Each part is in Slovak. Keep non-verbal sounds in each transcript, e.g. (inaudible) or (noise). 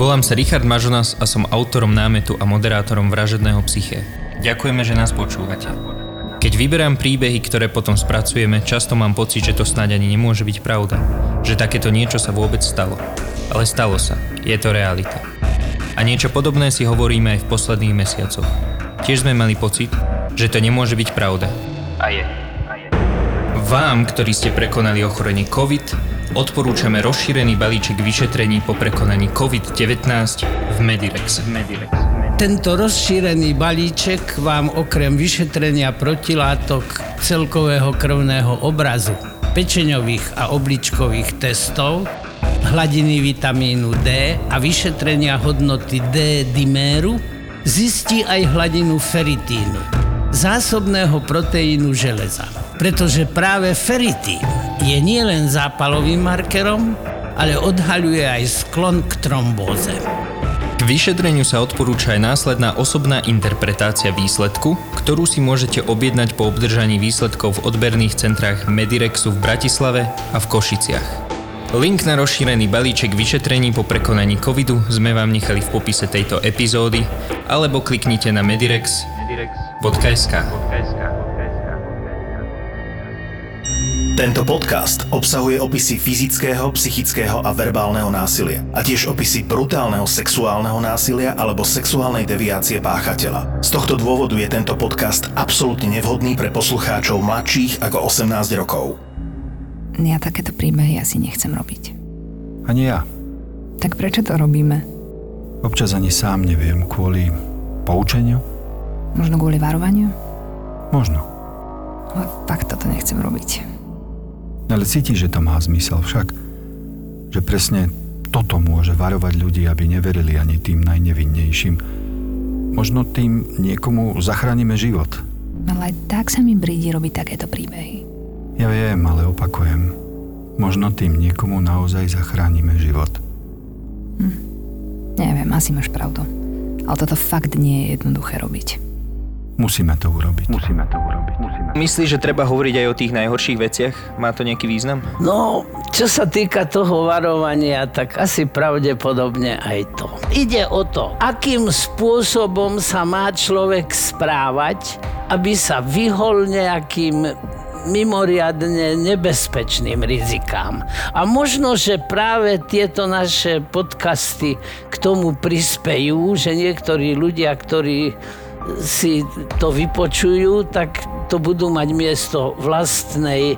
Volám sa Richard Mažonas a som autorom námetu a moderátorom Vražedného psyché. Ďakujeme, že nás počúvate. Keď vyberám príbehy, ktoré potom spracujeme, často mám pocit, že to snáď ani nemôže byť pravda. Že takéto niečo sa vôbec stalo. Ale stalo sa. Je to realita. A niečo podobné si hovoríme aj v posledných mesiacoch. Tiež sme mali pocit, že to nemôže byť pravda. A je. Vám, ktorí ste prekonali ochorenie COVID, odporúčame rozšírený balíček vyšetrení po prekonaní COVID-19 v Medirex. Medirex. Tento rozšírený balíček vám okrem vyšetrenia protilátok celkového krvného obrazu, pečeňových a obličkových testov, hladiny vitamínu D a vyšetrenia hodnoty D diméru zistí aj hladinu feritínu, zásobného proteínu železa. Pretože práve feritín je nielen zápalovým markerom, ale odhaľuje aj sklon k trombóze. K vyšetreniu sa odporúča aj následná osobná interpretácia výsledku, ktorú si môžete objednať po obdržaní výsledkov v odberných centrách Medirexu v Bratislave a v Košiciach. Link na rozšírený balíček vyšetrení po prekonaní covidu sme vám nechali v popise tejto epizódy alebo kliknite na medirex.sk. Tento podcast obsahuje opisy fyzického, psychického a verbálneho násilia a tiež opisy brutálneho sexuálneho násilia alebo sexuálnej deviácie páchateľa. Z tohto dôvodu je tento podcast absolútne nevhodný pre poslucháčov mladších ako 18 rokov. Ja takéto príbehy asi nechcem robiť. Ani ja. Tak prečo to robíme? Občas ani sám neviem, kvôli poučeniu? Možno kvôli varovaniu? Možno. Ale fakt toto nechcem robiť. Ale cítiš, že to má zmysel však, že presne toto môže varovať ľudí, aby neverili ani tým najnevinnejším. Možno tým niekomu zachránime život. Ale aj tak sa mi brídi robiť takéto príbehy. Ja viem, ale opakujem. Možno tým niekomu naozaj zachránime život. Hm. Neviem, asi máš pravdu. Ale toto fakt nie je jednoduché robiť. Musíme to urobiť. Musíme to urobiť. Musíme. Myslíš, že treba hovoriť aj o tých najhorších veciach? Má to nejaký význam? No, čo sa týka toho varovania, tak asi pravdepodobne aj to. Ide o to, akým spôsobom sa má človek správať, aby sa vyhol nejakým mimoriadne nebezpečným rizikám. A možno, že práve tieto naše podcasty k tomu prispejú, že niektorí ľudia, ktorí si to vypočujú, tak to budú mať miesto vlastnej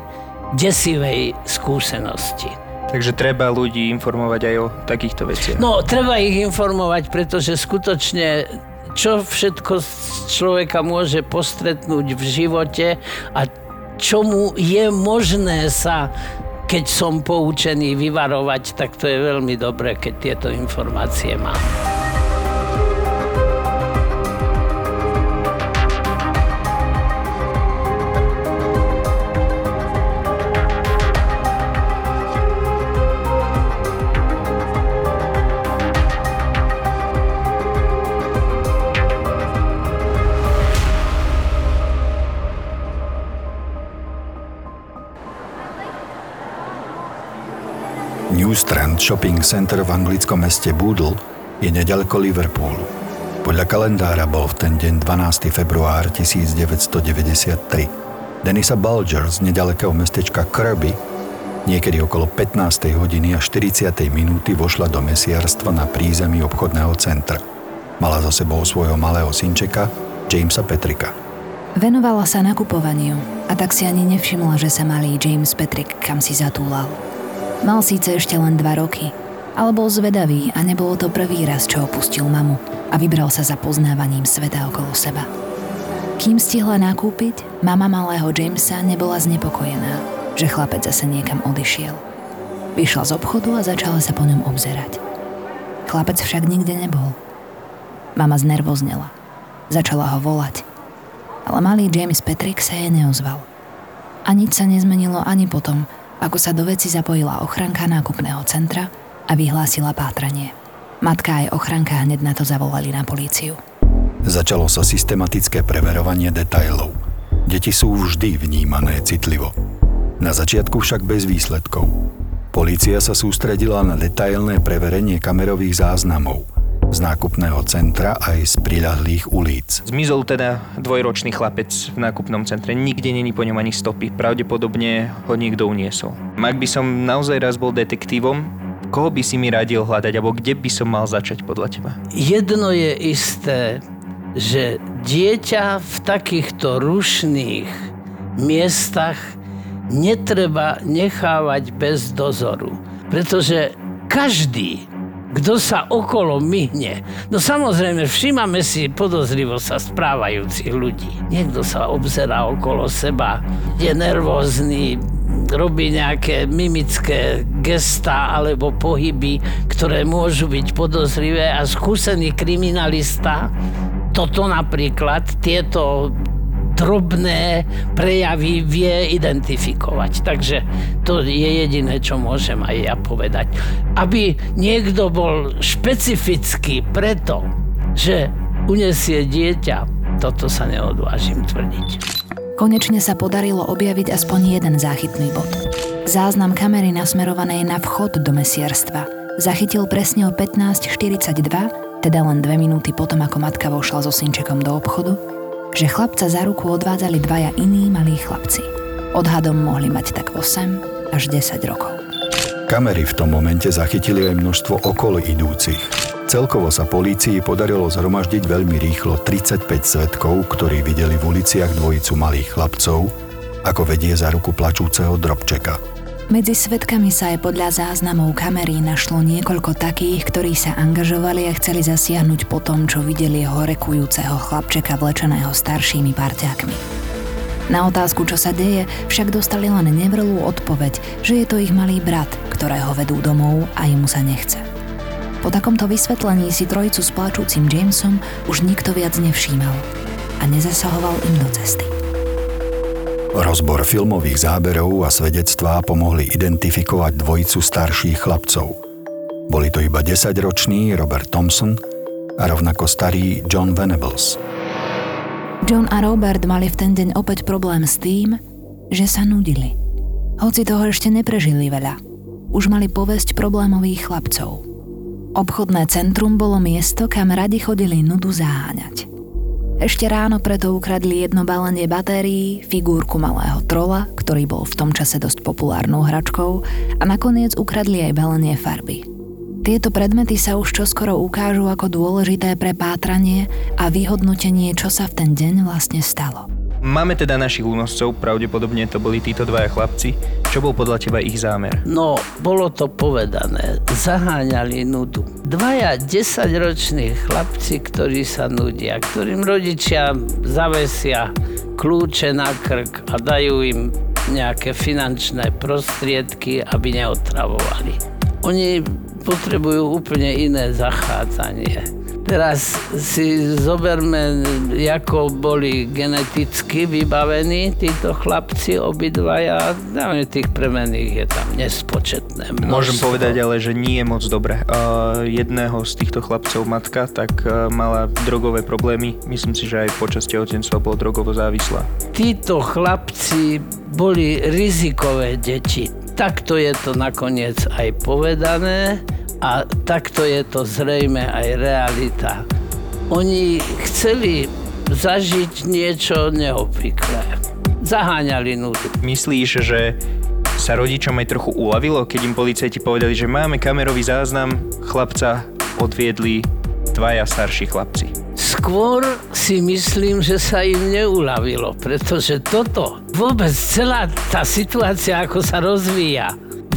desivej skúsenosti. Takže treba ľudí informovať aj o takýchto veciach. No, treba ich informovať, pretože skutočne čo všetko človeka môže postretnúť v živote a čomu je možné sa keď som poučený vyvarovať, tak to je veľmi dobré, keď tieto informácie mám. Strand Shopping Center v anglickom meste Boodle je nedaleko Liverpoolu. Podľa kalendára bol v ten deň 12. február 1993. Denisa Bulger z nedalekého mestečka Kirby niekedy okolo 15. hodiny a 40. minúty vošla do mesiarstva na prízemí obchodného centra. Mala za sebou svojho malého synčeka, Jamesa Petrika. Venovala sa nakupovaniu a tak si ani nevšimla, že sa malý James Patrick kam si zatúlal. Mal síce ešte len dva roky, ale bol zvedavý a nebolo to prvý raz, čo opustil mamu a vybral sa za poznávaním sveta okolo seba. Kým stihla nakúpiť, mama malého Jamesa nebola znepokojená, že chlapec zase niekam odišiel. Vyšla z obchodu a začala sa po ňom obzerať. Chlapec však nikde nebol. Mama znervoznela. Začala ho volať. Ale malý James Patrick sa jej neozval. A nič sa nezmenilo ani potom, ako sa do veci zapojila ochranka nákupného centra a vyhlásila pátranie. Matka aj ochranka hneď na to zavolali na políciu. Začalo sa systematické preverovanie detailov. Deti sú vždy vnímané citlivo. Na začiatku však bez výsledkov. Polícia sa sústredila na detailné preverenie kamerových záznamov z nákupného centra aj z priľahlých ulic. Zmizol teda dvojročný chlapec v nákupnom centre. Nikde není po ňom ani stopy. Pravdepodobne ho niekto uniesol. Ak by som naozaj raz bol detektívom, koho by si mi radil hľadať, alebo kde by som mal začať podľa teba? Jedno je isté, že dieťa v takýchto rušných miestach netreba nechávať bez dozoru. Pretože každý, kto sa okolo myhne. No samozrejme, všímame si podozrivo sa správajúcich ľudí. Niekto sa obzerá okolo seba, je nervózny, robí nejaké mimické gesta alebo pohyby, ktoré môžu byť podozrivé a skúsený kriminalista toto napríklad, tieto drobné prejavy vie identifikovať. Takže to je jediné, čo môžem aj ja povedať. Aby niekto bol špecifický preto, že unesie dieťa, toto sa neodvážim tvrdiť. Konečne sa podarilo objaviť aspoň jeden záchytný bod. Záznam kamery nasmerovanej na vchod do mesierstva zachytil presne o 15.42, teda len dve minúty potom, ako matka vošla so synčekom do obchodu, že chlapca za ruku odvádzali dvaja iní malí chlapci. Odhadom mohli mať tak 8 až 10 rokov. Kamery v tom momente zachytili aj množstvo okolo idúcich. Celkovo sa polícii podarilo zhromaždiť veľmi rýchlo 35 svetkov, ktorí videli v uliciach dvojicu malých chlapcov, ako vedie za ruku plačúceho drobčeka – medzi svetkami sa aj podľa záznamov kamery našlo niekoľko takých, ktorí sa angažovali a chceli zasiahnuť po tom, čo videli horekujúceho chlapčeka vlečeného staršími parťákmi. Na otázku, čo sa deje, však dostali len nevrlú odpoveď, že je to ich malý brat, ktorého vedú domov a jemu sa nechce. Po takomto vysvetlení si trojicu s plačúcim Jamesom už nikto viac nevšímal a nezasahoval im do cesty. Rozbor filmových záberov a svedectvá pomohli identifikovať dvojicu starších chlapcov. Boli to iba 10-ročný Robert Thompson a rovnako starý John Venables. John a Robert mali v ten deň opäť problém s tým, že sa nudili. Hoci toho ešte neprežili veľa. Už mali povesť problémových chlapcov. Obchodné centrum bolo miesto, kam radi chodili nudu zaháňať. Ešte ráno preto ukradli jedno balenie batérií, figurku malého trola, ktorý bol v tom čase dosť populárnou hračkou a nakoniec ukradli aj balenie farby. Tieto predmety sa už čoskoro ukážu ako dôležité pre pátranie a vyhodnotenie, čo sa v ten deň vlastne stalo. Máme teda našich únoscov, pravdepodobne to boli títo dvaja chlapci. Čo bol podľa teba ich zámer? No, bolo to povedané. Zaháňali nudu. Dvaja desaťroční chlapci, ktorí sa nudia, ktorým rodičia zavesia kľúče na krk a dajú im nejaké finančné prostriedky, aby neotravovali. Oni potrebujú úplne iné zachádzanie Teraz si zoberme, ako boli geneticky vybavení títo chlapci obidvaja. Dáme tých premených je tam nespočetné množstvo. Môžem povedať ale, že nie je moc dobre. Uh, jedného z týchto chlapcov matka tak uh, mala drogové problémy. Myslím si, že aj počas tehotenstva bol drogovo závislá. Títo chlapci boli rizikové deti. Takto je to nakoniec aj povedané a takto je to zrejme aj realita. Oni chceli zažiť niečo neobvyklé. Zaháňali nudu. Myslíš, že sa rodičom aj trochu uľavilo, keď im policajti povedali, že máme kamerový záznam, chlapca odviedli dvaja starší chlapci? Skôr si myslím, že sa im neuľavilo, pretože toto, vôbec celá tá situácia, ako sa rozvíja,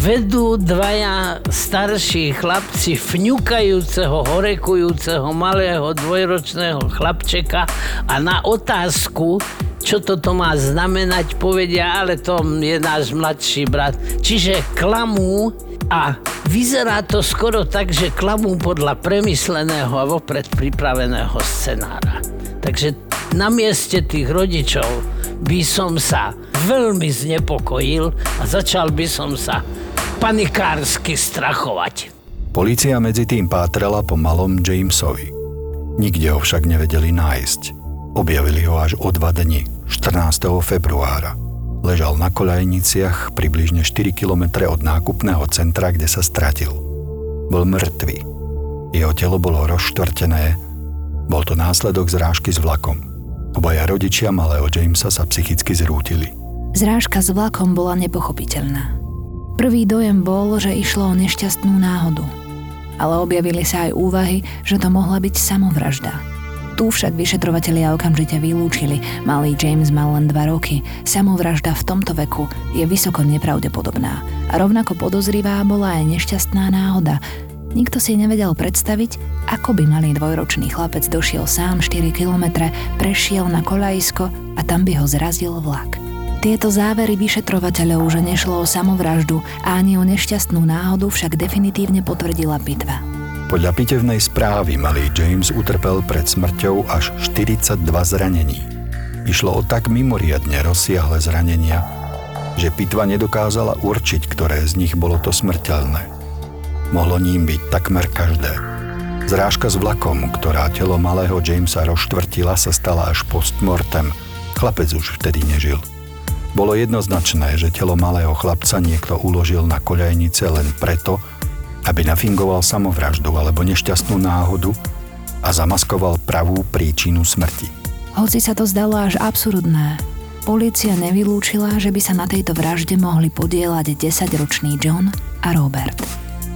vedú dvaja starší chlapci fňukajúceho, horekujúceho malého dvojročného chlapčeka a na otázku, čo toto má znamenať, povedia, ale to je náš mladší brat. Čiže klamú a vyzerá to skoro tak, že klamú podľa premysleného a vopred pripraveného scenára. Takže na mieste tých rodičov by som sa veľmi znepokojil a začal by som sa panikársky strachovať. Polícia medzi tým pátrala po malom Jamesovi. Nikde ho však nevedeli nájsť. Objavili ho až o dva dni, 14. februára. Ležal na koľajniciach približne 4 km od nákupného centra, kde sa stratil. Bol mŕtvý. Jeho telo bolo rozštvrtené. Bol to následok zrážky s vlakom. Obaja rodičia malého Jamesa sa psychicky zrútili. Zrážka s vlakom bola nepochopiteľná. Prvý dojem bol, že išlo o nešťastnú náhodu. Ale objavili sa aj úvahy, že to mohla byť samovražda. Tu však vyšetrovatelia okamžite vylúčili. Malý James mal len 2 roky. Samovražda v tomto veku je vysoko nepravdepodobná. A rovnako podozrivá bola aj nešťastná náhoda. Nikto si nevedel predstaviť, ako by malý dvojročný chlapec došiel sám 4 kilometre, prešiel na koľajisko a tam by ho zrazil vlak. Tieto závery vyšetrovateľov, že nešlo o samovraždu a ani o nešťastnú náhodu, však definitívne potvrdila pitva. Podľa pitevnej správy malý James utrpel pred smrťou až 42 zranení. Išlo o tak mimoriadne rozsiahle zranenia, že pitva nedokázala určiť, ktoré z nich bolo to smrteľné. Mohlo ním byť takmer každé. Zrážka s vlakom, ktorá telo malého Jamesa rozštvrtila, sa stala až postmortem. Chlapec už vtedy nežil. Bolo jednoznačné, že telo malého chlapca niekto uložil na koľajnice len preto, aby nafingoval samovraždu alebo nešťastnú náhodu a zamaskoval pravú príčinu smrti. Hoci sa to zdalo až absurdné, polícia nevylúčila, že by sa na tejto vražde mohli podielať 10-ročný John a Robert.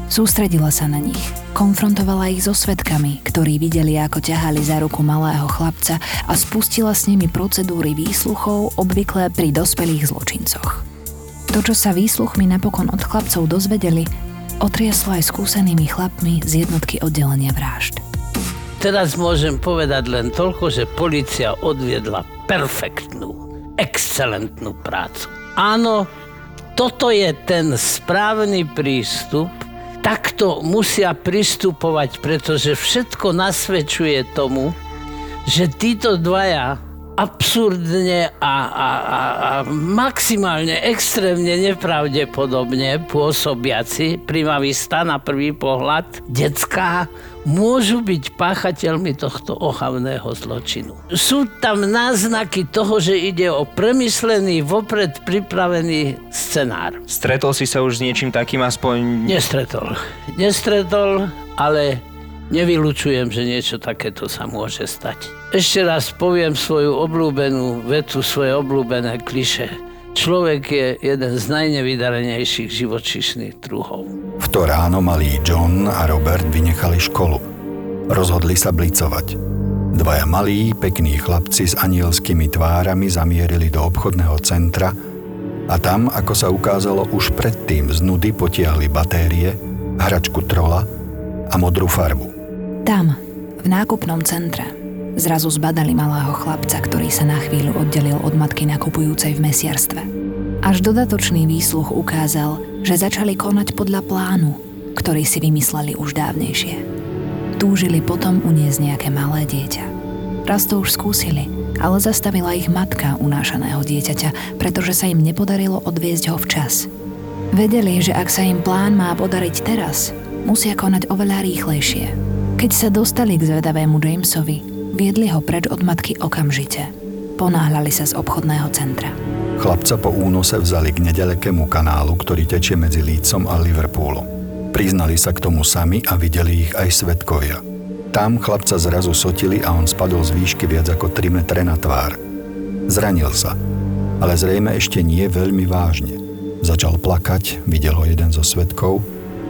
Sústredila sa na nich, konfrontovala ich so svetkami, ktorí videli, ako ťahali za ruku malého chlapca a spustila s nimi procedúry výsluchov obvyklé pri dospelých zločincoch. To, čo sa výsluchmi napokon od chlapcov dozvedeli, otriaslo aj skúsenými chlapmi z jednotky oddelenia vražd. Teraz môžem povedať len toľko, že policia odviedla perfektnú, excelentnú prácu. Áno, toto je ten správny prístup, takto musia pristupovať, pretože všetko nasvedčuje tomu, že títo dvaja absurdne a, a, a, a maximálne extrémne nepravdepodobne pôsobiaci primavista na prvý pohľad, detská, môžu byť páchateľmi tohto ohavného zločinu. Sú tam náznaky toho, že ide o premyslený, vopred pripravený scenár. Stretol si sa už s niečím takým aspoň... Nestretol. Nestretol, ale Nevylučujem, že niečo takéto sa môže stať. Ešte raz poviem svoju obľúbenú vetu, svoje obľúbené kliše. Človek je jeden z najnevydarenejších živočíšnych druhov. V to ráno malí John a Robert vynechali školu. Rozhodli sa blicovať. Dvaja malí, pekní chlapci s anielskými tvárami zamierili do obchodného centra a tam, ako sa ukázalo už predtým, z nudy potiahli batérie, hračku trola a modrú farbu. Tam, v nákupnom centre, zrazu zbadali malého chlapca, ktorý sa na chvíľu oddelil od matky nakupujúcej v mesiarstve. Až dodatočný výsluch ukázal, že začali konať podľa plánu, ktorý si vymysleli už dávnejšie. Túžili potom uniesť nejaké malé dieťa. Raz to už skúsili, ale zastavila ich matka unášaného dieťaťa, pretože sa im nepodarilo odviezť ho včas. Vedeli, že ak sa im plán má podariť teraz, musia konať oveľa rýchlejšie, keď sa dostali k zvedavému Jamesovi, viedli ho preč od matky okamžite. Ponáhľali sa z obchodného centra. Chlapca po únose vzali k nedalekému kanálu, ktorý tečie medzi Lícom a Liverpoolom. Priznali sa k tomu sami a videli ich aj svetkovia. Tam chlapca zrazu sotili a on spadol z výšky viac ako 3 metre na tvár. Zranil sa, ale zrejme ešte nie veľmi vážne. Začal plakať, videl ho jeden zo svetkov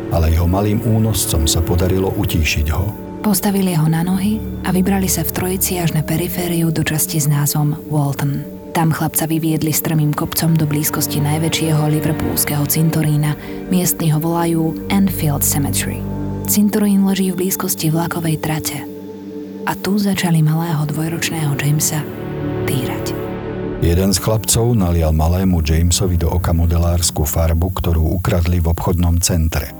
ale jeho malým únoscom sa podarilo utíšiť ho. Postavili ho na nohy a vybrali sa v trojici až na perifériu do časti s názvom Walton. Tam chlapca vyviedli strmým kopcom do blízkosti najväčšieho liverpoolského cintorína. Miestni ho volajú Enfield Cemetery. Cintorín leží v blízkosti vlakovej trate. A tu začali malého dvojročného Jamesa týrať. Jeden z chlapcov nalial malému Jamesovi do oka modelárskú farbu, ktorú ukradli v obchodnom centre.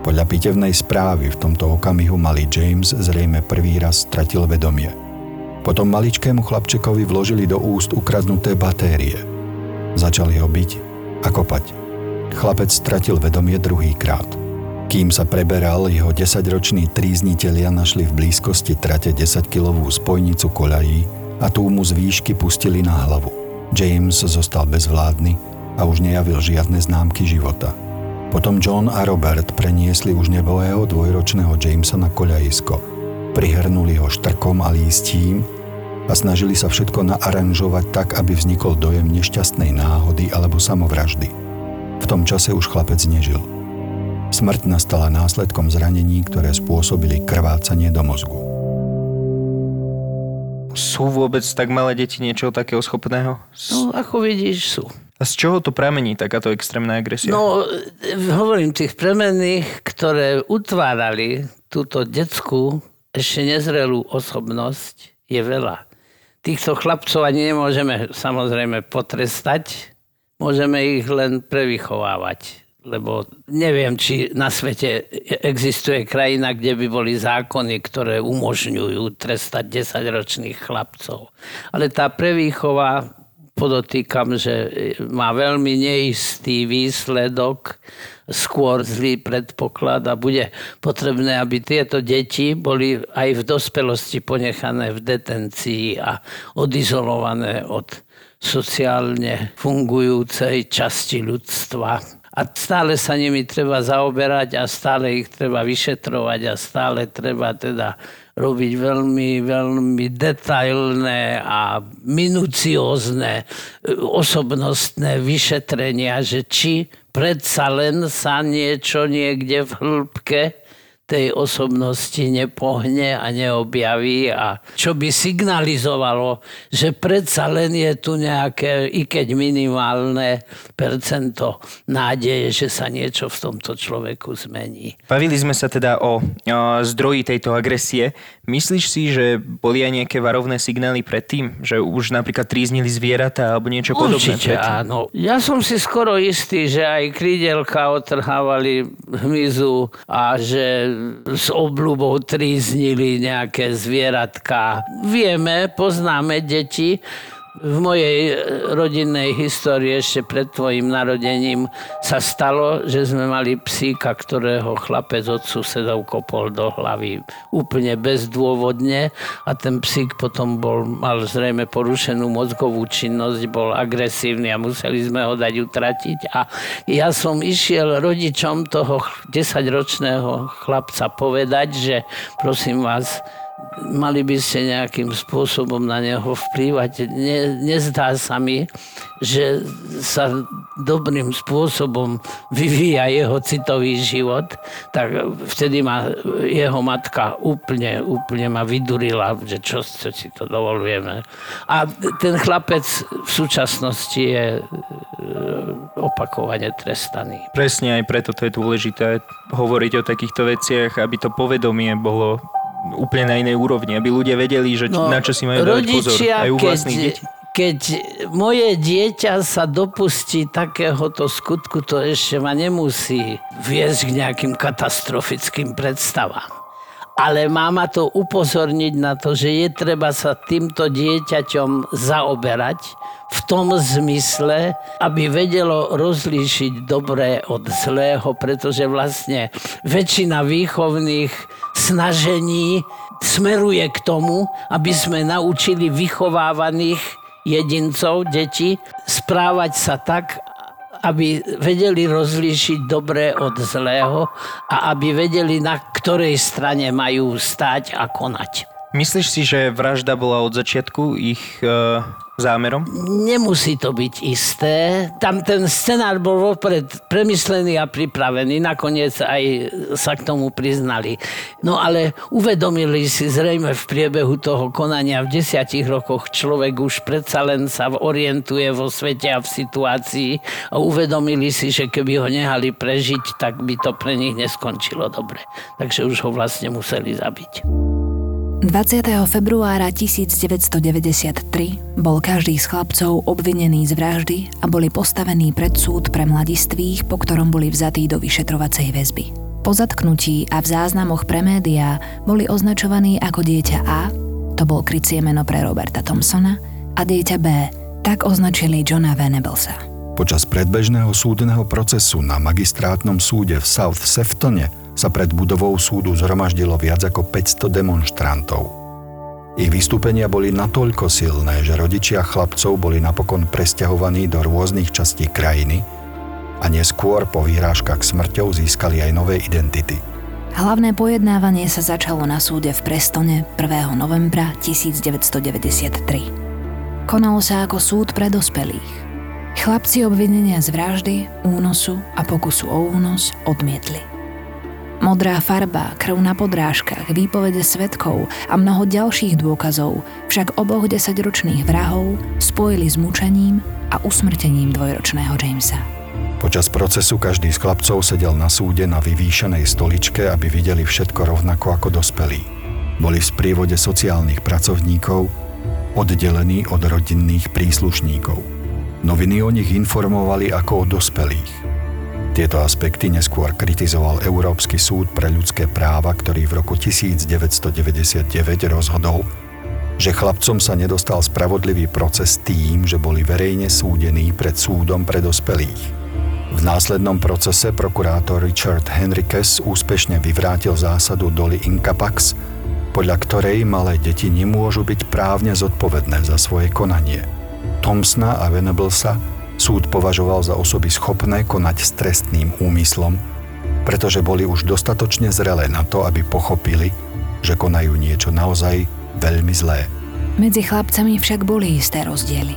Podľa pitevnej správy v tomto okamihu malý James zrejme prvý raz stratil vedomie. Potom maličkému chlapčekovi vložili do úst ukradnuté batérie. Začali ho byť a kopať. Chlapec stratil vedomie druhýkrát. Kým sa preberal, jeho desaťroční tríznitelia našli v blízkosti trate 10-kilovú spojnicu koľají a tú mu z výšky pustili na hlavu. James zostal bezvládny a už nejavil žiadne známky života. Potom John a Robert preniesli už nebového dvojročného Jamesa na koľajisko. Prihrnuli ho štrkom a lístím a snažili sa všetko naaranžovať tak, aby vznikol dojem nešťastnej náhody alebo samovraždy. V tom čase už chlapec nežil. Smrť nastala následkom zranení, ktoré spôsobili krvácanie do mozgu. Sú vôbec tak malé deti niečo takého schopného? No, ako vidíš, sú. A z čoho to pramení takáto extrémna agresia? No, e, hovorím tých premenných, ktoré utvárali túto detskú, ešte nezrelú osobnosť, je veľa. Týchto chlapcov ani nemôžeme samozrejme potrestať, môžeme ich len prevychovávať. Lebo neviem, či na svete existuje krajina, kde by boli zákony, ktoré umožňujú trestať 10-ročných chlapcov. Ale tá prevýchova, podotýkam, že má veľmi neistý výsledok, skôr zlý predpoklad a bude potrebné, aby tieto deti boli aj v dospelosti ponechané v detencii a odizolované od sociálne fungujúcej časti ľudstva. A stále sa nimi treba zaoberať a stále ich treba vyšetrovať a stále treba teda robiť veľmi, veľmi detailné a minuciózne e, osobnostné vyšetrenia, že či predsa len sa niečo niekde v hĺbke tej osobnosti nepohne a neobjaví a čo by signalizovalo, že predsa len je tu nejaké, i keď minimálne percento nádeje, že sa niečo v tomto človeku zmení. Bavili sme sa teda o, o zdroji tejto agresie. Myslíš si, že boli aj nejaké varovné signály predtým? Že už napríklad tríznili zvieratá alebo niečo podobné? Určite áno. Ja som si skoro istý, že aj krídelka otrhávali hmyzu a že s obľubou tríznili nejaké zvieratka. Vieme, poznáme deti, v mojej rodinnej histórii ešte pred tvojim narodením sa stalo, že sme mali psíka, ktorého chlapec od susedov kopol do hlavy úplne bezdôvodne a ten psík potom bol, mal zrejme porušenú mozgovú činnosť, bol agresívny a museli sme ho dať utratiť. A ja som išiel rodičom toho 10-ročného chlapca povedať, že prosím vás, mali by ste nejakým spôsobom na neho vplývať. Ne, nezdá sa mi, že sa dobrým spôsobom vyvíja jeho citový život, tak vtedy ma jeho matka úplne, úplne ma vydurila, že čo, čo si to dovolujeme. A ten chlapec v súčasnosti je e, opakovane trestaný. Presne aj preto to je dôležité hovoriť o takýchto veciach, aby to povedomie bolo úplne na inej úrovni, aby ľudia vedeli, že no, na čo si majú dávať pozor aj u vlastných detí. Keď moje dieťa sa dopustí takéhoto skutku, to ešte ma nemusí viesť k nejakým katastrofickým predstavám. Ale má ma to upozorniť na to, že je treba sa týmto dieťaťom zaoberať v tom zmysle, aby vedelo rozlíšiť dobré od zlého, pretože vlastne väčšina výchovných snažení smeruje k tomu, aby sme naučili vychovávaných jedincov, deti, správať sa tak, aby vedeli rozlíšiť dobré od zlého a aby vedeli, na ktorej strane majú stáť a konať. Myslíš si, že vražda bola od začiatku ich uh zámerom? Nemusí to byť isté. Tam ten scenár bol vopred premyslený a pripravený. Nakoniec aj sa k tomu priznali. No ale uvedomili si zrejme v priebehu toho konania v desiatich rokoch človek už predsa len sa orientuje vo svete a v situácii a uvedomili si, že keby ho nehali prežiť, tak by to pre nich neskončilo dobre. Takže už ho vlastne museli zabiť. 20. februára 1993 bol každý z chlapcov obvinený z vraždy a boli postavení pred súd pre mladistvých, po ktorom boli vzatí do vyšetrovacej väzby. Po zatknutí a v záznamoch pre médiá boli označovaní ako dieťa A, to bol krycie meno pre Roberta Thompsona, a dieťa B, tak označili Johna Venablesa. Počas predbežného súdneho procesu na magistrátnom súde v South Seftone sa pred budovou súdu zhromaždilo viac ako 500 demonstrantov. Ich vystúpenia boli natoľko silné, že rodičia chlapcov boli napokon presťahovaní do rôznych častí krajiny a neskôr po výhrážkach smrťou získali aj nové identity. Hlavné pojednávanie sa začalo na súde v Prestone 1. novembra 1993. Konalo sa ako súd pre dospelých. Chlapci obvinenia z vraždy, únosu a pokusu o únos odmietli. Modrá farba, krv na podrážkach, výpovede svetkov a mnoho ďalších dôkazov však oboch desaťročných vrahov spojili s mučením a usmrtením dvojročného Jamesa. Počas procesu každý z chlapcov sedel na súde na vyvýšenej stoličke, aby videli všetko rovnako ako dospelí. Boli v sprievode sociálnych pracovníkov, oddelení od rodinných príslušníkov. Noviny o nich informovali ako o dospelých – tieto aspekty neskôr kritizoval Európsky súd pre ľudské práva, ktorý v roku 1999 rozhodol, že chlapcom sa nedostal spravodlivý proces tým, že boli verejne súdení pred súdom pre dospelých. V následnom procese prokurátor Richard Henriquez úspešne vyvrátil zásadu doly Incapax, podľa ktorej malé deti nemôžu byť právne zodpovedné za svoje konanie. Thompsona a Venablesa súd považoval za osoby schopné konať s trestným úmyslom, pretože boli už dostatočne zrelé na to, aby pochopili, že konajú niečo naozaj veľmi zlé. Medzi chlapcami však boli isté rozdiely.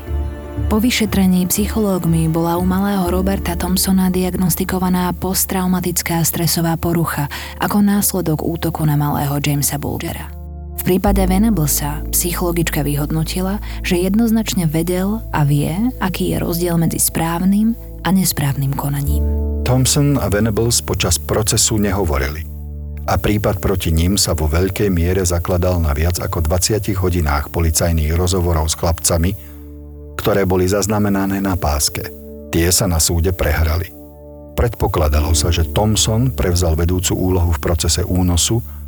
Po vyšetrení psychológmi bola u malého Roberta Thompsona diagnostikovaná posttraumatická stresová porucha ako následok útoku na malého Jamesa Bulgera. V prípade Venablesa psychologička vyhodnotila, že jednoznačne vedel a vie, aký je rozdiel medzi správnym a nesprávnym konaním. Thompson a Venables počas procesu nehovorili a prípad proti ním sa vo veľkej miere zakladal na viac ako 20 hodinách policajných rozhovorov s chlapcami, ktoré boli zaznamenané na páske. Tie sa na súde prehrali. Predpokladalo sa, že Thompson prevzal vedúcu úlohu v procese únosu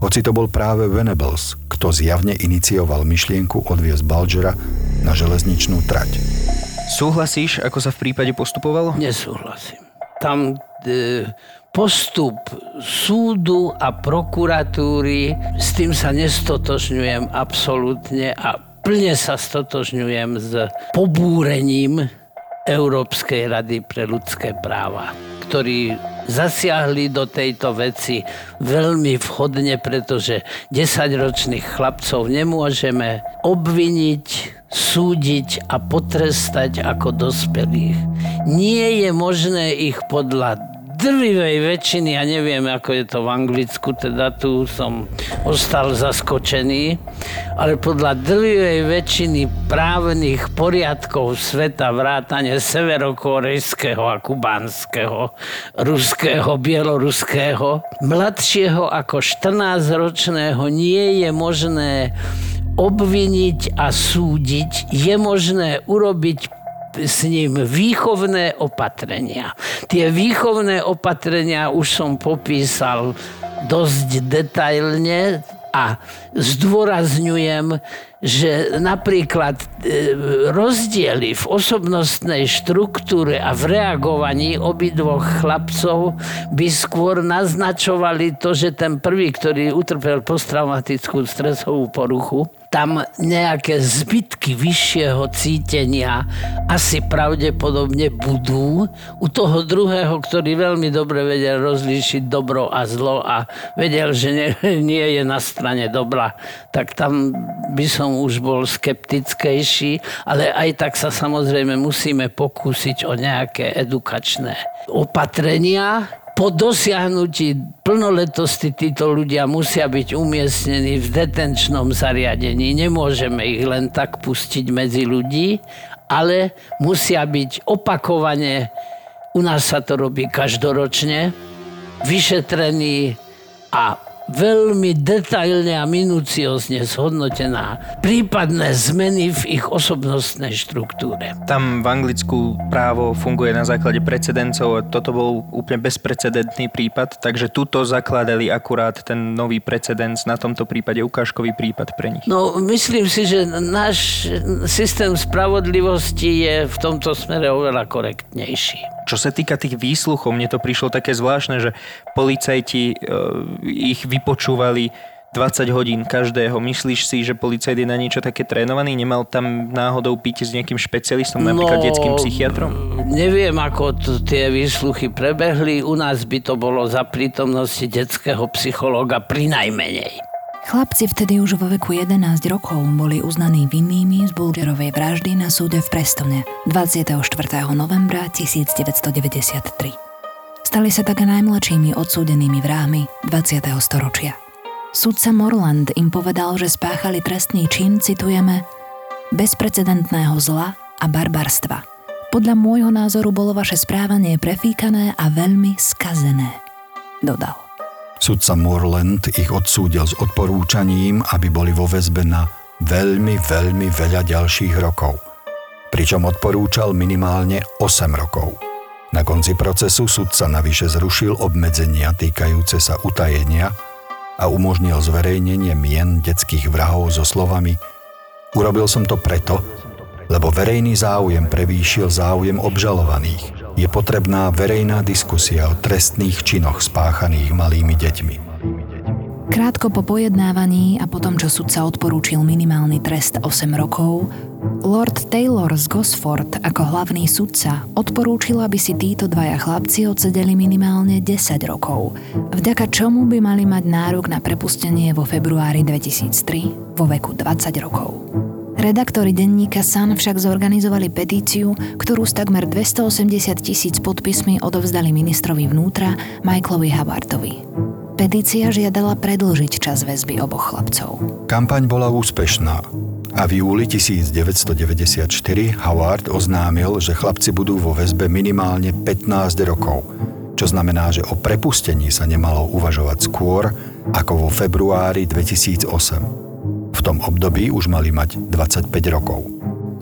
hoci to bol práve Venables, kto zjavne inicioval myšlienku odviesť Balgera na železničnú trať. Súhlasíš, ako sa v prípade postupovalo? Nesúhlasím. Tam e, postup súdu a prokuratúry, s tým sa nestotožňujem absolútne a plne sa stotožňujem s pobúrením Európskej rady pre ľudské práva, ktorý zasiahli do tejto veci veľmi vhodne, pretože 10-ročných chlapcov nemôžeme obviniť, súdiť a potrestať ako dospelých. Nie je možné ich podľa drvivej väčšiny, ja neviem, ako je to v Anglicku, teda tu som ostal zaskočený, ale podľa drvivej väčšiny právnych poriadkov sveta vrátane severokorejského a kubánskeho, ruského, bieloruského, mladšieho ako 14-ročného nie je možné obviniť a súdiť, je možné urobiť s ním výchovné opatrenia. Tie výchovné opatrenia už som popísal dosť detailne a zdôrazňujem, že napríklad e, rozdiely v osobnostnej štruktúre a v reagovaní obidvoch chlapcov by skôr naznačovali to, že ten prvý, ktorý utrpel posttraumatickú stresovú poruchu, tam nejaké zbytky vyššieho cítenia asi pravdepodobne budú. U toho druhého, ktorý veľmi dobre vedel rozlíšiť dobro a zlo a vedel, že nie, (laughs) nie je na strane dobra, tak tam by som už bol skeptickejší, ale aj tak sa samozrejme musíme pokúsiť o nejaké edukačné opatrenia, po dosiahnutí plnoletosti títo ľudia musia byť umiestnení v detenčnom zariadení. Nemôžeme ich len tak pustiť medzi ľudí, ale musia byť opakovane, u nás sa to robí každoročne, vyšetrení a veľmi detailne a minuciozne zhodnotená prípadné zmeny v ich osobnostnej štruktúre. Tam v Anglicku právo funguje na základe precedencov a toto bol úplne bezprecedentný prípad, takže tuto zakladali akurát ten nový precedens, na tomto prípade ukážkový prípad pre nich. No, myslím si, že náš systém spravodlivosti je v tomto smere oveľa korektnejší. Čo sa týka tých výsluchov, mne to prišlo také zvláštne, že policajti e, ich vypočúvali 20 hodín každého. Myslíš si, že policajt je na niečo také trénovaný? Nemal tam náhodou piť s nejakým špecialistom, napríklad No, detským psychiatrom? Neviem, ako t- tie výsluchy prebehli. U nás by to bolo za prítomnosti detského psychológa pri najmenej. Chlapci vtedy už vo veku 11 rokov boli uznaní vinnými z Bulgerovej vraždy na súde v Prestone 24. novembra 1993. Stali sa tak najmladšími odsúdenými vrahmi 20. storočia. Sudca Morland im povedal, že spáchali trestný čin, citujeme, bezprecedentného zla a barbarstva. Podľa môjho názoru bolo vaše správanie prefíkané a veľmi skazené, dodal. Sudca Moreland ich odsúdil s odporúčaním, aby boli vo väzbe na veľmi, veľmi veľa ďalších rokov. Pričom odporúčal minimálne 8 rokov. Na konci procesu sudca navyše zrušil obmedzenia týkajúce sa utajenia a umožnil zverejnenie mien detských vrahov so slovami Urobil som to preto, lebo verejný záujem prevýšil záujem obžalovaných. Je potrebná verejná diskusia o trestných činoch spáchaných malými deťmi. Krátko po pojednávaní a potom, čo sudca odporúčil minimálny trest 8 rokov, Lord Taylor z Gosford ako hlavný sudca odporúčil, aby si títo dvaja chlapci odsedeli minimálne 10 rokov, vďaka čomu by mali mať nárok na prepustenie vo februári 2003 vo veku 20 rokov. Redaktori denníka Sun však zorganizovali petíciu, ktorú s takmer 280 tisíc podpismi odovzdali ministrovi vnútra Michaelovi Hubbardovi. Petícia žiadala predlžiť čas väzby oboch chlapcov. Kampaň bola úspešná a v júli 1994 Howard oznámil, že chlapci budú vo väzbe minimálne 15 rokov, čo znamená, že o prepustení sa nemalo uvažovať skôr ako vo februári 2008. Tom období už mali mať 25 rokov.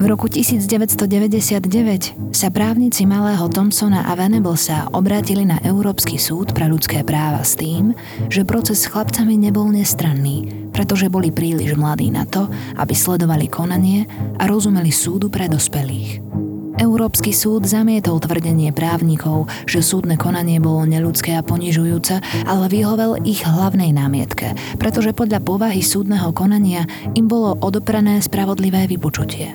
V roku 1999 sa právnici malého Thompsona a Venablesa obrátili na Európsky súd pre ľudské práva s tým, že proces s chlapcami nebol nestranný, pretože boli príliš mladí na to, aby sledovali konanie a rozumeli súdu pre dospelých. Európsky súd zamietol tvrdenie právnikov, že súdne konanie bolo neľudské a ponižujúce, ale vyhovel ich hlavnej námietke, pretože podľa povahy súdneho konania im bolo odoprené spravodlivé vypočutie.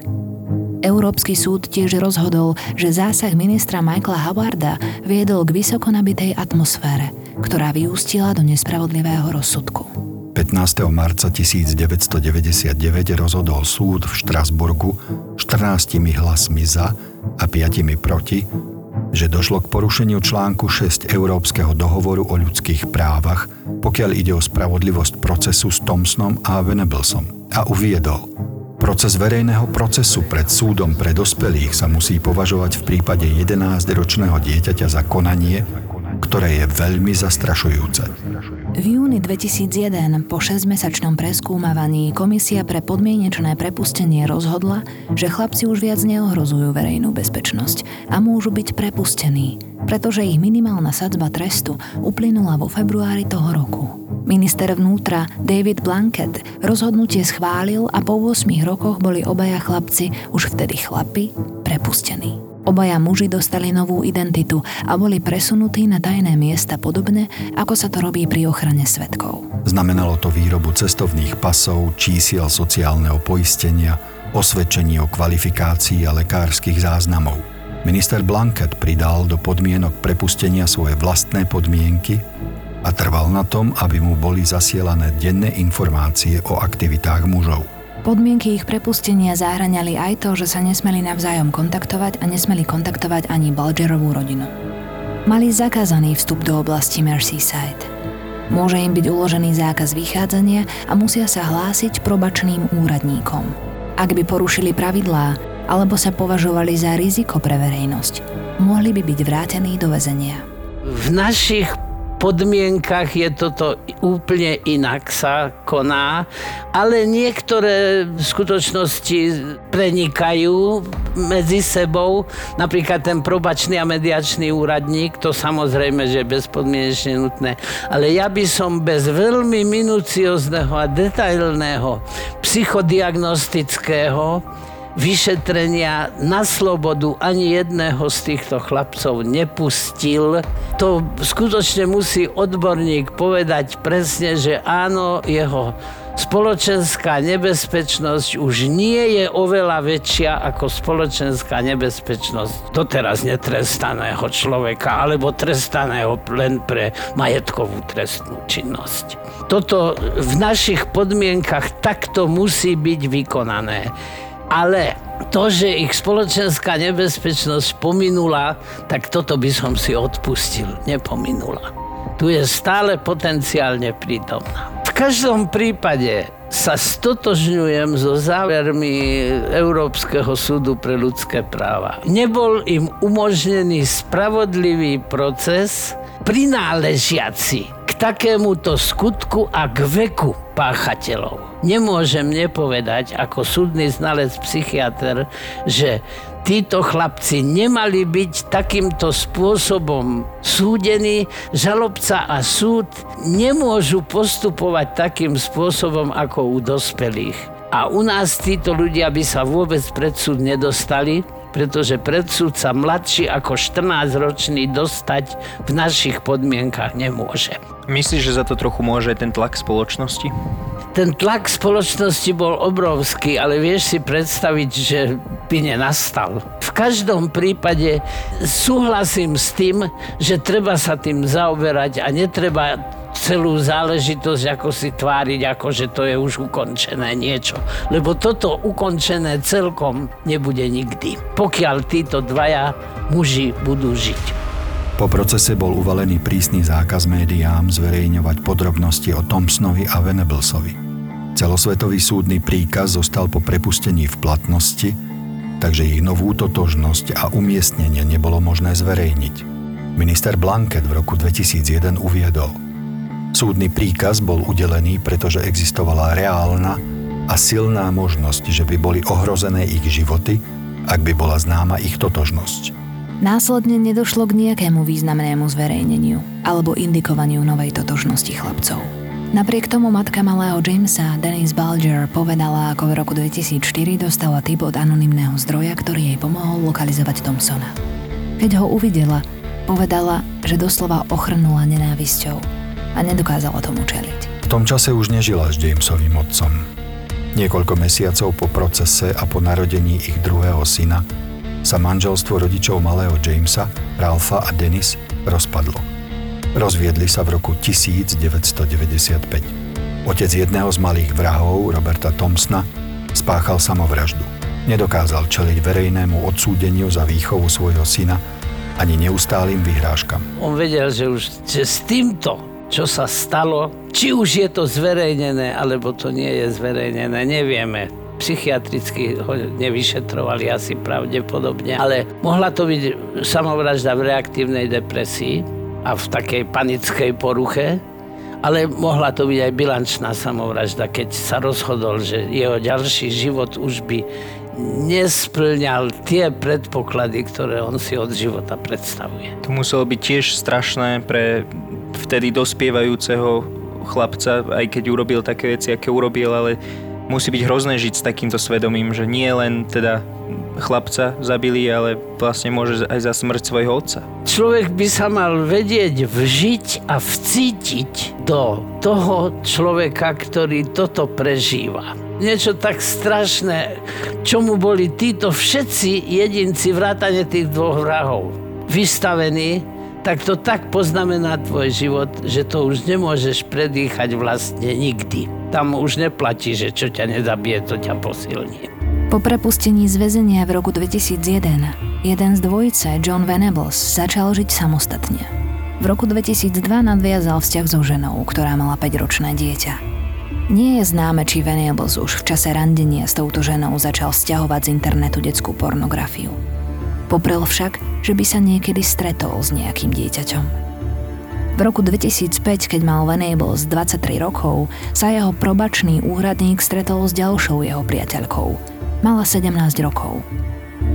Európsky súd tiež rozhodol, že zásah ministra Michaela Howarda viedol k vysoko nabitej atmosfére, ktorá vyústila do nespravodlivého rozsudku. 15. marca 1999 rozhodol súd v Štrasburgu 14 hlasmi za a 5 proti, že došlo k porušeniu článku 6 Európskeho dohovoru o ľudských právach, pokiaľ ide o spravodlivosť procesu s Thompsonom a Venablesom a uviedol, Proces verejného procesu pred súdom pre dospelých sa musí považovať v prípade 11-ročného dieťaťa za konanie, ktoré je veľmi zastrašujúce. V júni 2001 po 6-mesačnom preskúmavaní Komisia pre podmienečné prepustenie rozhodla, že chlapci už viac neohrozujú verejnú bezpečnosť a môžu byť prepustení, pretože ich minimálna sadzba trestu uplynula vo februári toho roku. Minister vnútra David Blanket rozhodnutie schválil a po 8 rokoch boli obaja chlapci, už vtedy chlapi, prepustení. Obaja muži dostali novú identitu a boli presunutí na tajné miesta podobne, ako sa to robí pri ochrane svetkov. Znamenalo to výrobu cestovných pasov, čísiel sociálneho poistenia, osvedčení o kvalifikácii a lekárskych záznamov. Minister Blanket pridal do podmienok prepustenia svoje vlastné podmienky a trval na tom, aby mu boli zasielané denné informácie o aktivitách mužov. Podmienky ich prepustenia zahraňali aj to, že sa nesmeli navzájom kontaktovať a nesmeli kontaktovať ani Balgerovú rodinu. Mali zakázaný vstup do oblasti Merseyside. Môže im byť uložený zákaz vychádzania a musia sa hlásiť probačným úradníkom. Ak by porušili pravidlá alebo sa považovali za riziko pre verejnosť, mohli by byť vrátení do väzenia. V našich podmienkach je toto úplne inak sa koná, ale niektoré v skutočnosti prenikajú medzi sebou. Napríklad ten probačný a mediačný úradník, to samozrejme, že je bezpodmienečne nutné. Ale ja by som bez veľmi minuciozného a detailného psychodiagnostického vyšetrenia na slobodu ani jedného z týchto chlapcov nepustil. To skutočne musí odborník povedať presne, že áno, jeho spoločenská nebezpečnosť už nie je oveľa väčšia ako spoločenská nebezpečnosť doteraz netrestaného človeka alebo trestaného len pre majetkovú trestnú činnosť. Toto v našich podmienkach takto musí byť vykonané. Ale to, že ich spoločenská nebezpečnosť pominula, tak toto by som si odpustil. Nepominula. Tu je stále potenciálne prítomná. V každom prípade sa stotožňujem so závermi Európskeho súdu pre ľudské práva. Nebol im umožnený spravodlivý proces prináležiaci takémuto skutku a k veku páchateľov. Nemôžem nepovedať ako súdny znalec psychiatr, že títo chlapci nemali byť takýmto spôsobom súdení. Žalobca a súd nemôžu postupovať takým spôsobom ako u dospelých. A u nás títo ľudia by sa vôbec pred súd nedostali, pretože predsudca mladší ako 14-ročný dostať v našich podmienkach nemôže. Myslíš, že za to trochu môže ten tlak spoločnosti? Ten tlak spoločnosti bol obrovský, ale vieš si predstaviť, že by nenastal. V každom prípade súhlasím s tým, že treba sa tým zaoberať a netreba celú záležitosť ako si tváriť, ako že to je už ukončené niečo. Lebo toto ukončené celkom nebude nikdy. Pokiaľ títo dvaja muži budú žiť. Po procese bol uvalený prísny zákaz médiám zverejňovať podrobnosti o Thompsonovi a Venablesovi. Celosvetový súdny príkaz zostal po prepustení v platnosti, takže ich novú totožnosť a umiestnenie nebolo možné zverejniť. Minister Blanket v roku 2001 uviedol – Súdny príkaz bol udelený, pretože existovala reálna a silná možnosť, že by boli ohrozené ich životy, ak by bola známa ich totožnosť. Následne nedošlo k nejakému významnému zverejneniu alebo indikovaniu novej totožnosti chlapcov. Napriek tomu matka malého Jamesa, Denise Balger, povedala, ako v roku 2004 dostala typ od anonymného zdroja, ktorý jej pomohol lokalizovať Thompsona. Keď ho uvidela, povedala, že doslova ochrnula nenávisťou a nedokázala tomu čeliť. V tom čase už nežila s Jamesovým otcom. Niekoľko mesiacov po procese a po narodení ich druhého syna sa manželstvo rodičov malého Jamesa, Ralfa a Dennis rozpadlo. Rozviedli sa v roku 1995. Otec jedného z malých vrahov, Roberta Thompsona, spáchal samovraždu. Nedokázal čeliť verejnému odsúdeniu za výchovu svojho syna ani neustálým vyhrážkam. On vedel, že už že s týmto čo sa stalo. Či už je to zverejnené, alebo to nie je zverejnené, nevieme. Psychiatricky ho nevyšetrovali asi pravdepodobne, ale mohla to byť samovražda v reaktívnej depresii a v takej panickej poruche, ale mohla to byť aj bilančná samovražda, keď sa rozhodol, že jeho ďalší život už by nesplňal tie predpoklady, ktoré on si od života predstavuje. To muselo byť tiež strašné pre vtedy dospievajúceho chlapca, aj keď urobil také veci, aké urobil, ale musí byť hrozné žiť s takýmto svedomím, že nie len teda chlapca zabili, ale vlastne môže aj za smrť svojho otca. Človek by sa mal vedieť vžiť a vcítiť do toho človeka, ktorý toto prežíva. Niečo tak strašné, čomu boli títo všetci jedinci vrátane tých dvoch vrahov vystavení, tak to tak poznamená tvoj život, že to už nemôžeš predýchať vlastne nikdy. Tam už neplatí, že čo ťa nezabije, to ťa posilní. Po prepustení z väzenia v roku 2001 jeden z dvojice, John Venables, začal žiť samostatne. V roku 2002 nadviazal vzťah so ženou, ktorá mala 5-ročné dieťa. Nie je známe, či Venables už v čase randenia s touto ženou začal stiahovať z internetu detskú pornografiu. Poprel však, že by sa niekedy stretol s nejakým dieťaťom. V roku 2005, keď mal Venables 23 rokov, sa jeho probačný úhradník stretol s ďalšou jeho priateľkou. Mala 17 rokov.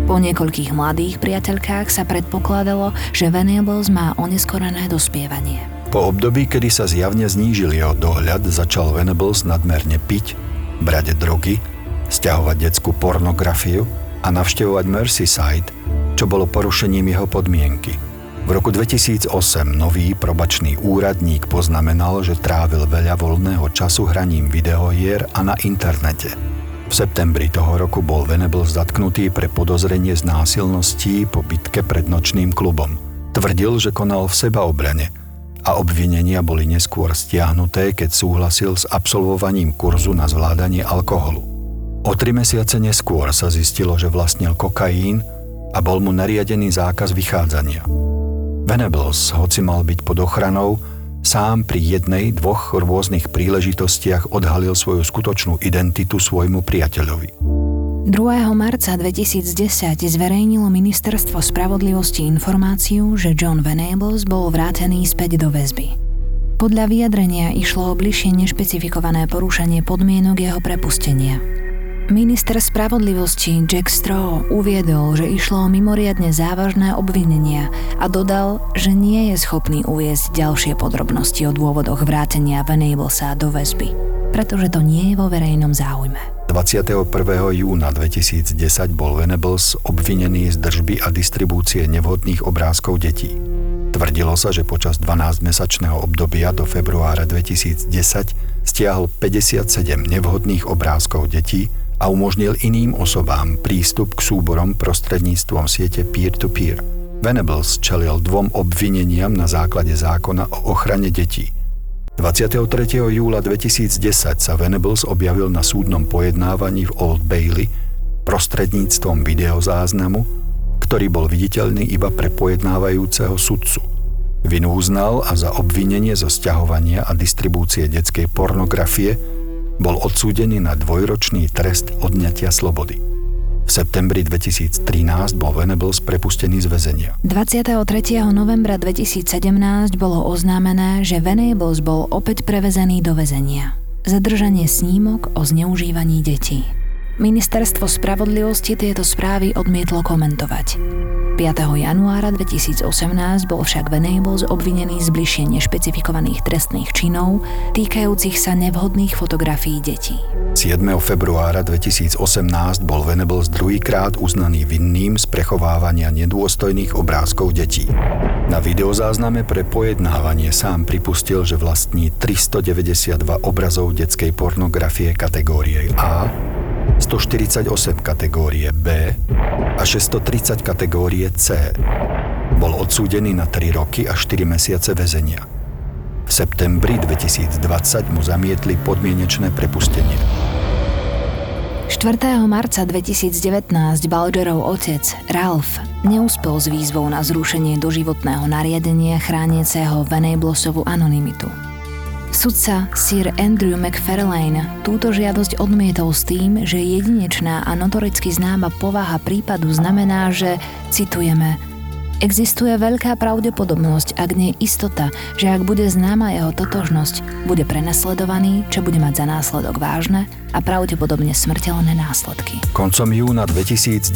Po niekoľkých mladých priateľkách sa predpokladalo, že Venables má oneskorené dospievanie. Po období, kedy sa zjavne znížil jeho dohľad, začal Venables nadmerne piť, brať drogy, stiahovať detskú pornografiu – a navštevovať Merseyside, čo bolo porušením jeho podmienky. V roku 2008 nový probačný úradník poznamenal, že trávil veľa voľného času hraním videohier a na internete. V septembri toho roku bol Venables zatknutý pre podozrenie z násilností po bitke pred nočným klubom. Tvrdil, že konal v sebaobrane a obvinenia boli neskôr stiahnuté, keď súhlasil s absolvovaním kurzu na zvládanie alkoholu. O tri mesiace neskôr sa zistilo, že vlastnil kokain a bol mu nariadený zákaz vychádzania. Venables, hoci mal byť pod ochranou, sám pri jednej, dvoch rôznych príležitostiach odhalil svoju skutočnú identitu svojmu priateľovi. 2. marca 2010 zverejnilo Ministerstvo spravodlivosti informáciu, že John Venables bol vrátený späť do väzby. Podľa vyjadrenia išlo o bližšie nešpecifikované porušenie podmienok jeho prepustenia. Minister spravodlivosti Jack Straw uviedol, že išlo o mimoriadne závažné obvinenia a dodal, že nie je schopný uviezť ďalšie podrobnosti o dôvodoch vrátenia Venablesa do väzby, pretože to nie je vo verejnom záujme. 21. júna 2010 bol Venables obvinený z držby a distribúcie nevhodných obrázkov detí. Tvrdilo sa, že počas 12-mesačného obdobia do februára 2010 stiahol 57 nevhodných obrázkov detí, a umožnil iným osobám prístup k súborom prostredníctvom siete peer-to-peer. Venables čelil dvom obvineniam na základe zákona o ochrane detí. 23. júla 2010 sa Venables objavil na súdnom pojednávaní v Old Bailey prostredníctvom videozáznamu, ktorý bol viditeľný iba pre pojednávajúceho sudcu. Vinu uznal a za obvinenie zo sťahovania a distribúcie detskej pornografie bol odsúdený na dvojročný trest odňatia slobody. V septembri 2013 bol Venables prepustený z väzenia. 23. novembra 2017 bolo oznámené, že Venables bol opäť prevezený do väzenia. Zadržanie snímok o zneužívaní detí. Ministerstvo spravodlivosti tieto správy odmietlo komentovať. 5. januára 2018 bol však Venables obvinený z bližšie nešpecifikovaných trestných činov týkajúcich sa nevhodných fotografií detí. 7. februára 2018 bol Venables druhýkrát uznaný vinným z prechovávania nedôstojných obrázkov detí. Na videozázname pre pojednávanie sám pripustil, že vlastní 392 obrazov detskej pornografie kategórie A 148 kategórie B a 630 kategórie C. Bol odsúdený na 3 roky a 4 mesiace väzenia. V septembri 2020 mu zamietli podmienečné prepustenie. 4. marca 2019 Balgerov otec, Ralph, neúspel s výzvou na zrušenie doživotného nariadenia chránieceho Venablesovú anonymitu. Sudca Sir Andrew McFarlane túto žiadosť odmietol s tým, že jedinečná a notoricky známa povaha prípadu znamená, že, citujeme, Existuje veľká pravdepodobnosť, ak nie istota, že ak bude známa jeho totožnosť, bude prenasledovaný, čo bude mať za následok vážne a pravdepodobne smrteľné následky. Koncom júna 2019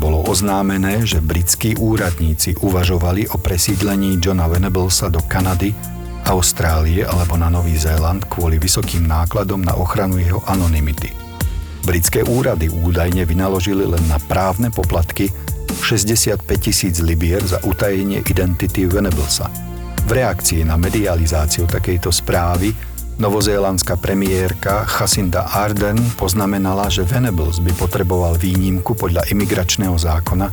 bolo oznámené, že britskí úradníci uvažovali o presídlení Johna Venablesa do Kanady Austrálie alebo na Nový Zéland kvôli vysokým nákladom na ochranu jeho anonymity. Britské úrady údajne vynaložili len na právne poplatky 65 tisíc libier za utajenie identity Venablesa. V reakcii na medializáciu takejto správy novozélandská premiérka Jacinda Arden poznamenala, že Venables by potreboval výnimku podľa imigračného zákona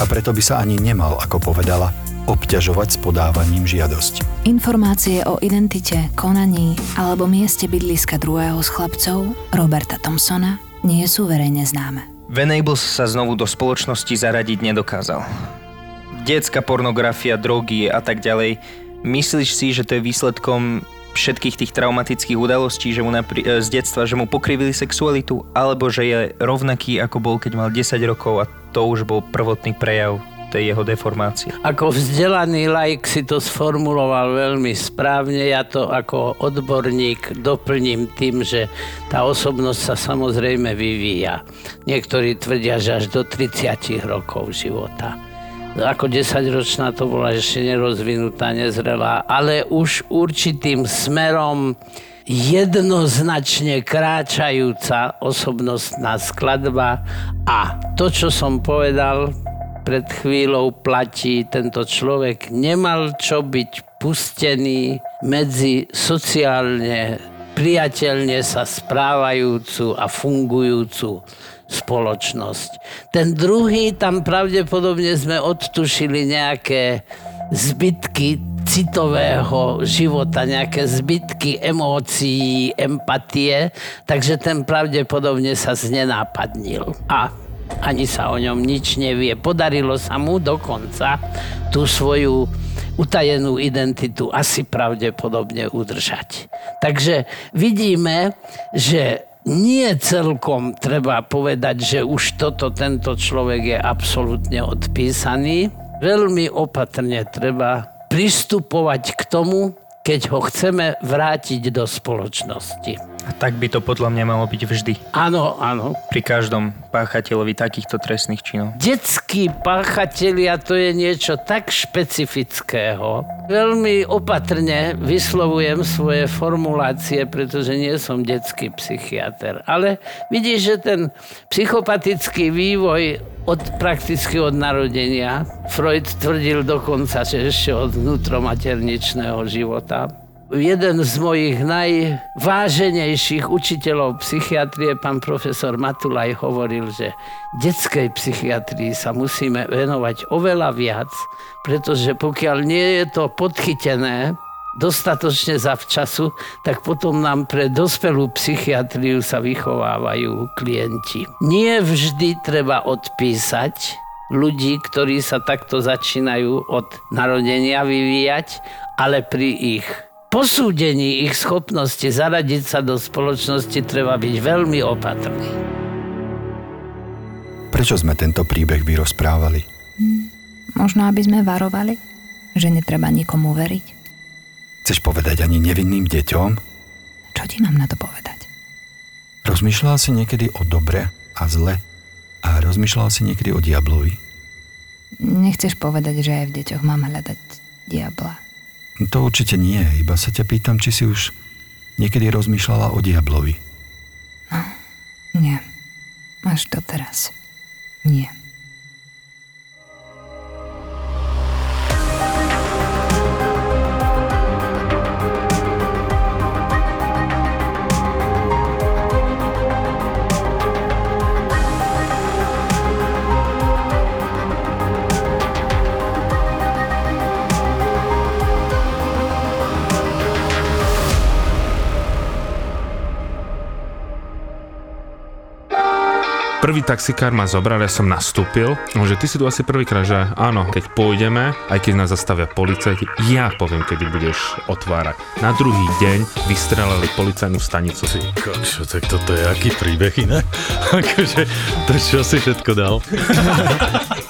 a preto by sa ani nemal, ako povedala, obťažovať s podávaním žiadosti. Informácie o identite, konaní alebo mieste bydliska druhého z chlapcov, Roberta Thompsona, nie sú verejne známe. Venables sa znovu do spoločnosti zaradiť nedokázal. Detská pornografia, drogy a tak ďalej. Myslíš si, že to je výsledkom všetkých tých traumatických udalostí že mu napri- e, z detstva, že mu pokrivili sexualitu, alebo že je rovnaký ako bol, keď mal 10 rokov a to už bol prvotný prejav tej jeho deformácie. Ako vzdelaný laik si to sformuloval veľmi správne. Ja to ako odborník doplním tým, že tá osobnosť sa samozrejme vyvíja. Niektorí tvrdia, že až do 30 rokov života. Ako 10-ročná to bola ešte nerozvinutá, nezrelá, ale už určitým smerom jednoznačne kráčajúca osobnostná skladba a to, čo som povedal pred chvíľou platí, tento človek nemal čo byť pustený medzi sociálne priateľne sa správajúcu a fungujúcu spoločnosť. Ten druhý, tam pravdepodobne sme odtušili nejaké zbytky citového života, nejaké zbytky emócií, empatie, takže ten pravdepodobne sa znenápadnil. A ani sa o ňom nič nevie. Podarilo sa mu dokonca tú svoju utajenú identitu asi pravdepodobne udržať. Takže vidíme, že nie celkom treba povedať, že už toto tento človek je absolútne odpísaný. Veľmi opatrne treba pristupovať k tomu, keď ho chceme vrátiť do spoločnosti. A tak by to podľa mňa malo byť vždy. Áno, áno. Pri každom páchateľovi takýchto trestných činov. Detskí páchatelia to je niečo tak špecifického. Veľmi opatrne vyslovujem svoje formulácie, pretože nie som detský psychiatr. Ale vidíš, že ten psychopatický vývoj od prakticky od narodenia. Freud tvrdil dokonca, že ešte od vnútromaterničného života jeden z mojich najváženejších učiteľov psychiatrie, pán profesor Matulaj, hovoril, že detskej psychiatrii sa musíme venovať oveľa viac, pretože pokiaľ nie je to podchytené dostatočne zavčasu, tak potom nám pre dospelú psychiatriu sa vychovávajú klienti. Nie vždy treba odpísať ľudí, ktorí sa takto začínajú od narodenia vyvíjať, ale pri ich posúdení ich schopnosti zaradiť sa do spoločnosti treba byť veľmi opatrný. Prečo sme tento príbeh vyrozprávali? Hm, možno, aby sme varovali, že netreba nikomu veriť. Chceš povedať ani nevinným deťom? Čo ti mám na to povedať? Rozmýšľal si niekedy o dobre a zle? A rozmýšľal si niekedy o diablovi? Nechceš povedať, že aj v deťoch mám hľadať diabla. To určite nie, iba sa ťa pýtam, či si už niekedy rozmýšľala o diablovi. No, nie. Až doteraz. Nie. Prvý taxikár ma zobral, ja som nastúpil, že ty si tu asi prvýkrát, že áno, keď pôjdeme, aj keď nás zastavia policajti, ja poviem, kedy budeš otvárať. Na druhý deň vystrelali policajnú stanicu. Ty kokšo, tak toto je aký príbeh inak? (laughs) akože, to čo si všetko dal? (laughs)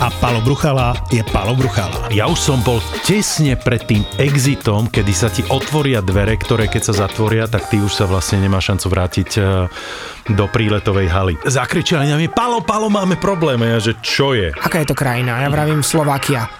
a Palo Bruchala je Palo Bruchala. Ja už som bol tesne pred tým exitom, kedy sa ti otvoria dvere, ktoré keď sa zatvoria, tak ty už sa vlastne nemá šancu vrátiť e, do príletovej haly. Zakričali na mňa, Palo, Palo, máme problém. A ja, že čo je? Aká je to krajina? Ja vravím Slovakia.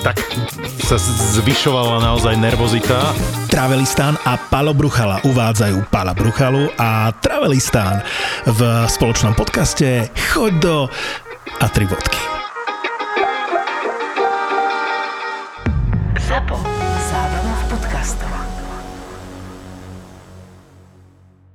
tak sa zvyšovala naozaj nervozita. Travelistán a Palo Bruchala uvádzajú Pala a Travelistán v spoločnom podcaste Choď do a tri vodky.